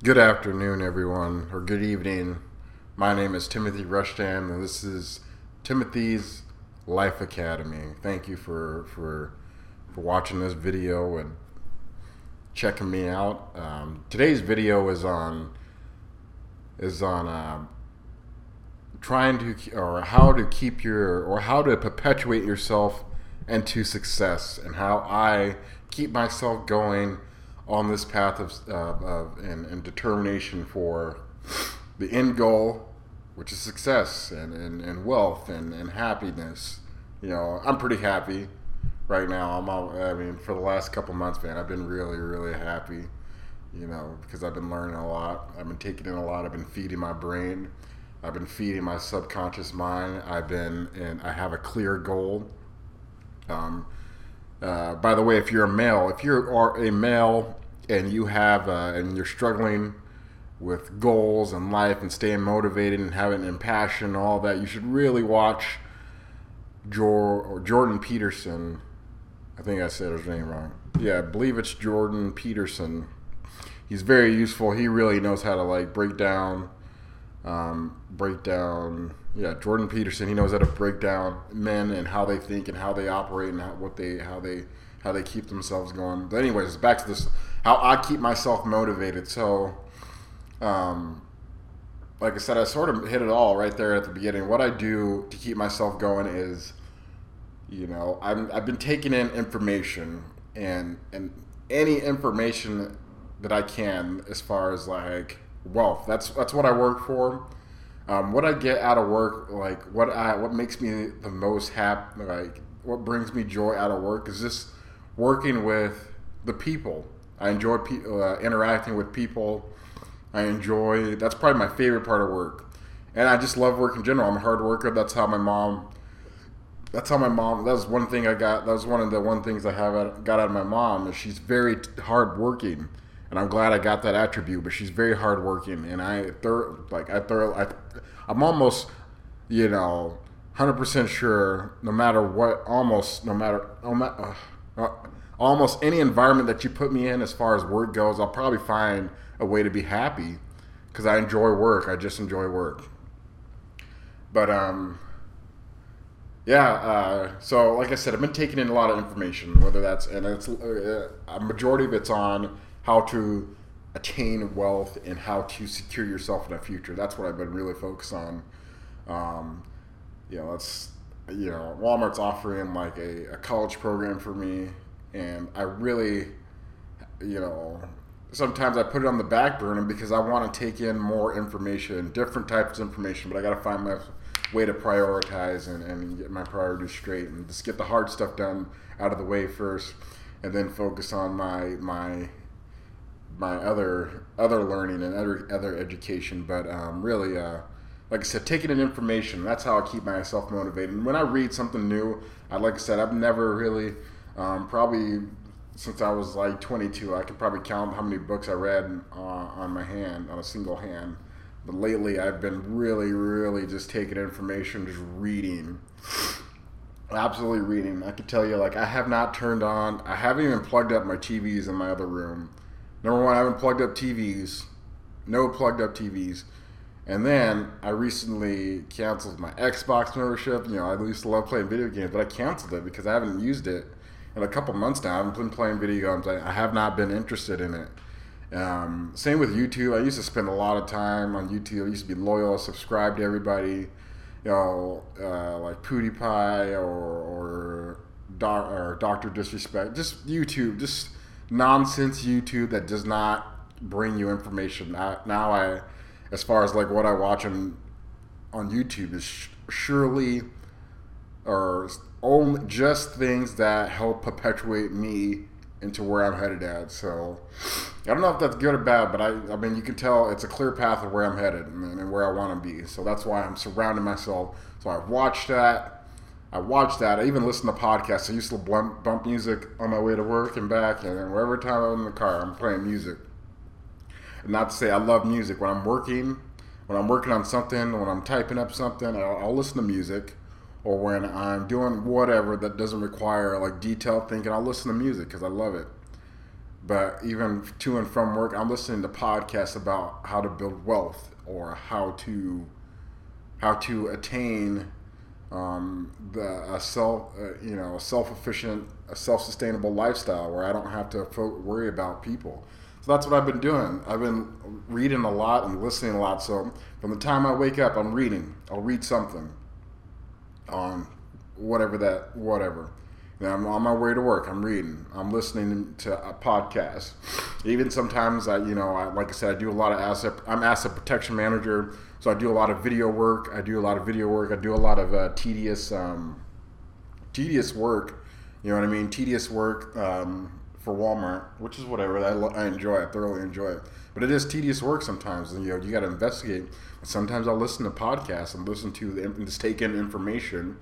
Good afternoon, everyone, or good evening. My name is Timothy Rushdan, and this is Timothy's Life Academy. Thank you for for for watching this video and checking me out. Um, today's video is on is on uh, trying to or how to keep your or how to perpetuate yourself into success and how I keep myself going on this path of, uh, of and, and, determination for the end goal, which is success and, and, and wealth and, and happiness. You know, I'm pretty happy right now. I'm all, I mean, for the last couple months, man, I've been really, really happy. You know, because I've been learning a lot. I've been taking in a lot. I've been feeding my brain. I've been feeding my subconscious mind. I've been, and I have a clear goal. Um, uh, by the way, if you're a male, if you are a male and you have uh, and you're struggling with goals and life and staying motivated and having and passion and all that, you should really watch Jor- Jordan Peterson. I think I said his name wrong. Yeah, I believe it's Jordan Peterson. He's very useful. He really knows how to like break down, um, break down. Yeah, Jordan Peterson. He knows how to break down men and how they think and how they operate and how, what they how they how they keep themselves going. But anyways, back to this how I keep myself motivated. So, um, like I said, I sort of hit it all right there at the beginning. What I do to keep myself going is, you know, I'm, I've been taking in information and and any information that I can as far as like wealth. That's that's what I work for. Um, what I get out of work, like what I what makes me the most happy, like what brings me joy out of work is just working with the people I enjoy pe- uh, interacting with people. I enjoy that's probably my favorite part of work, and I just love work in general. I'm a hard worker. That's how my mom. That's how my mom. That was one thing I got. That was one of the one things I have got out of my mom is she's very hard working, and I'm glad I got that attribute. But she's very hardworking, and I like I thorough I, I'm almost, you know, hundred percent sure. No matter what, almost no matter. No matter uh, uh, almost any environment that you put me in as far as work goes, I'll probably find a way to be happy because I enjoy work. I just enjoy work. But um, yeah. Uh, so like I said, I've been taking in a lot of information, whether that's and it's uh, a majority of it's on how to attain wealth and how to secure yourself in the future. That's what I've been really focused on. Um, you know, that's you know, Walmart's offering like a, a college program for me and I really, you know, sometimes I put it on the back burner because I want to take in more information, different types of information, but I got to find my way to prioritize and, and get my priorities straight and just get the hard stuff done out of the way first and then focus on my my my other other learning and other other education but um, really uh, like I said taking in information that's how I keep myself motivated and when I read something new I like I said I've never really um, probably since I was like 22, I could probably count how many books I read uh, on my hand, on a single hand. But lately, I've been really, really just taking information, just reading. Absolutely reading. I could tell you, like, I have not turned on, I haven't even plugged up my TVs in my other room. Number one, I haven't plugged up TVs. No plugged up TVs. And then I recently canceled my Xbox membership. You know, I used to love playing video games, but I canceled it because I haven't used it in a couple months now. I haven't been playing video games. I, have not been interested in it. Um, same with YouTube. I used to spend a lot of time on YouTube. I used to be loyal, subscribe to everybody. You know, uh, like PewDiePie or or, doc, or Doctor Disrespect. Just YouTube, just nonsense YouTube that does not bring you information. I, now I, as far as like what I watch on on YouTube is surely or only just things that help perpetuate me into where I'm headed at. So I don't know if that's good or bad, but I, I mean, you can tell it's a clear path of where I'm headed and, and where I want to be. So that's why I'm surrounding myself. So I've watched that. I watched that. I even listened to podcasts. I used to bump, bump music on my way to work and back, and then wherever time I'm in the car, I'm playing music. And not to say I love music. When I'm working, when I'm working on something, when I'm typing up something, I'll, I'll listen to music or when I'm doing whatever that doesn't require like detailed thinking, I'll listen to music because I love it. but even to and from work, I'm listening to podcasts about how to build wealth or how to how to attain um, the a self uh, you know a self efficient a self sustainable lifestyle where I don't have to fo- worry about people. So that's what I've been doing. I've been reading a lot and listening a lot. So from the time I wake up, I'm reading. I'll read something on whatever that whatever. And I'm on my way to work. I'm reading. I'm listening to a podcast. Even sometimes I, you know, I, like I said, I do a lot of asset. I'm asset protection manager, so I do a lot of video work. I do a lot of video work. I do a lot of uh, tedious, um, tedious work. You know what I mean? Tedious work um, for Walmart, which is whatever. I, I enjoy. I thoroughly enjoy it. But it is tedious work sometimes, and you know you got to investigate. Sometimes I'll listen to podcasts and listen to the, and just take in information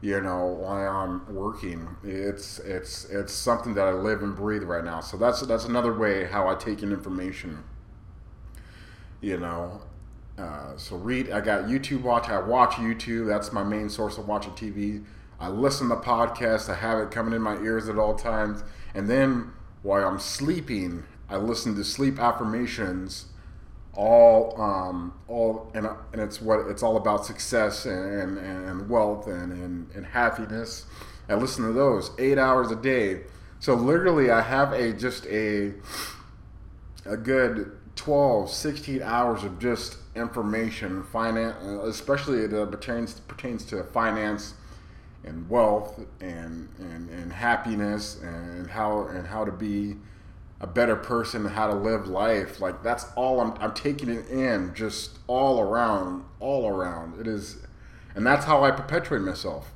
you know, while I'm working. It's it's it's something that I live and breathe right now. So that's that's another way how I take in information. You know, uh, so read. I got YouTube watch. I watch YouTube. That's my main source of watching TV. I listen to podcasts. I have it coming in my ears at all times. And then while I'm sleeping, I listen to sleep affirmations all um, all and, and it's what it's all about success and, and, and wealth and, and, and happiness. I listen to those eight hours a day. So literally i have a just a a good 12 16 hours of just information finance especially that pertains pertains to finance and wealth and, and, and happiness and how and how to be a better person, how to live life. Like that's all I'm, I'm taking it in, just all around, all around. It is, and that's how I perpetuate myself.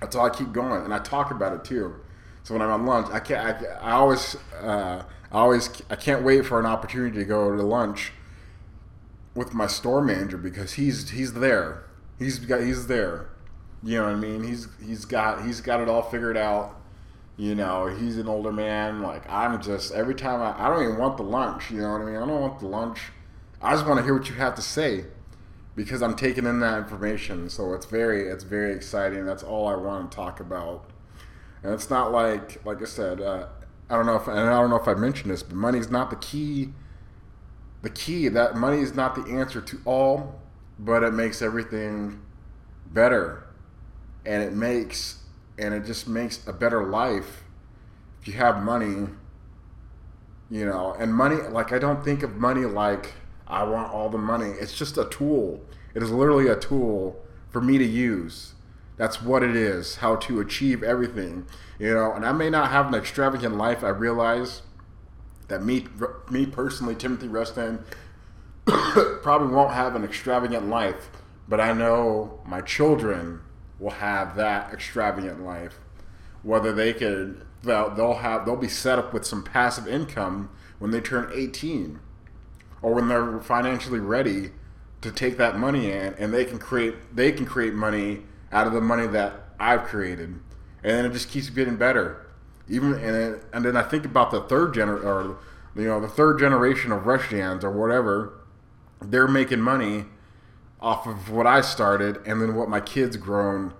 That's how I keep going, and I talk about it too. So when I'm on lunch, I can't. I, I always, uh, I always, I can't wait for an opportunity to go to lunch with my store manager because he's he's there. He's got he's there. You know what I mean? He's he's got he's got it all figured out you know, he's an older man. Like I'm just every time I, I don't even want the lunch. You know what I mean? I don't want the lunch. I just want to hear what you have to say because I'm taking in that information. So it's very it's very exciting. That's all I want to talk about. And it's not like like I said. Uh, I don't know if and I don't know if I mentioned this, but money's not the key. The key that money is not the answer to all, but it makes everything better, and it makes and it just makes a better life if you have money you know and money like i don't think of money like i want all the money. It's just a tool. It is literally a tool for me to use. That's what it is how to achieve everything you know and i may not have an extravagant life i realize that me me personally timothy rustin probably won't have an extravagant life but i know my children will have that extravagant life. Whether they could, they'll, they'll have, they'll be set up with some passive income when they turn 18, or when they're financially ready to take that money in, and they can create, they can create money out of the money that I've created, and then it just keeps getting better. Even and it, and then I think about the third gener or you know the third generation of Rushjans or whatever, they're making money off of what I started and then what my kids grown,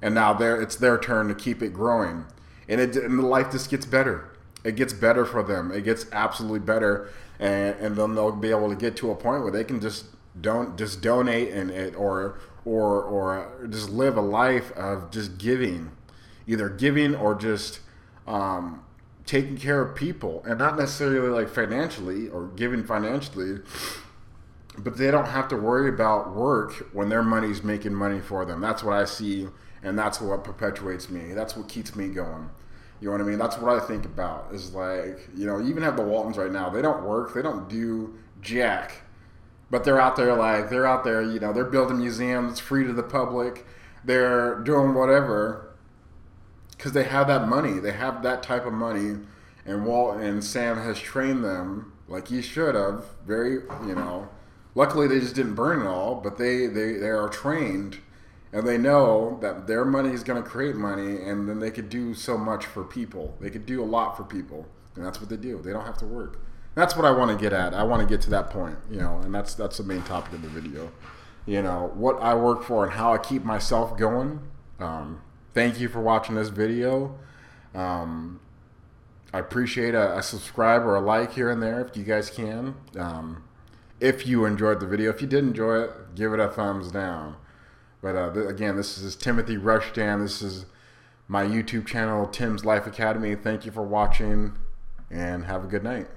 and now there it's their turn to keep it growing, and it and the life just gets better. It gets better for them. It gets absolutely better, and and then they'll be able to get to a point where they can just don't just donate and it or or or just live a life of just giving, either giving or just um, taking care of people, and not necessarily like financially or giving financially but they don't have to worry about work when their money's making money for them. That's what I see, and that's what perpetuates me. That's what keeps me going. You know what I mean? That's what I think about. Is like, you know, you even have the Waltons right now. They don't work. They don't do jack, but they're out there like they're out there. You know, they're building museums free to the public. They're doing whatever because they have that money. They have that type of money, and Walt and Sam has trained them like he should have. Very, you know Luckily, they just didn't burn it all, but they, they, they are trained and they know that their money is going to create money and then they could do so much for people. They could do a lot for people. And that's what they do. They don't have to work. That's what I want to get at. I want to get to that point, you know, and that's that's the main topic of the video. You know, what I work for and how I keep myself going. Um, thank you for watching this video. Um, I appreciate a, a, subscribe or a like here and there if you guys can. Um, if you enjoyed the video, if you did enjoy it, give it a thumbs down. But uh, th- again, this is Timothy Rushdan. This is my YouTube channel, Tim's Life Academy. Thank you for watching, and have a good night.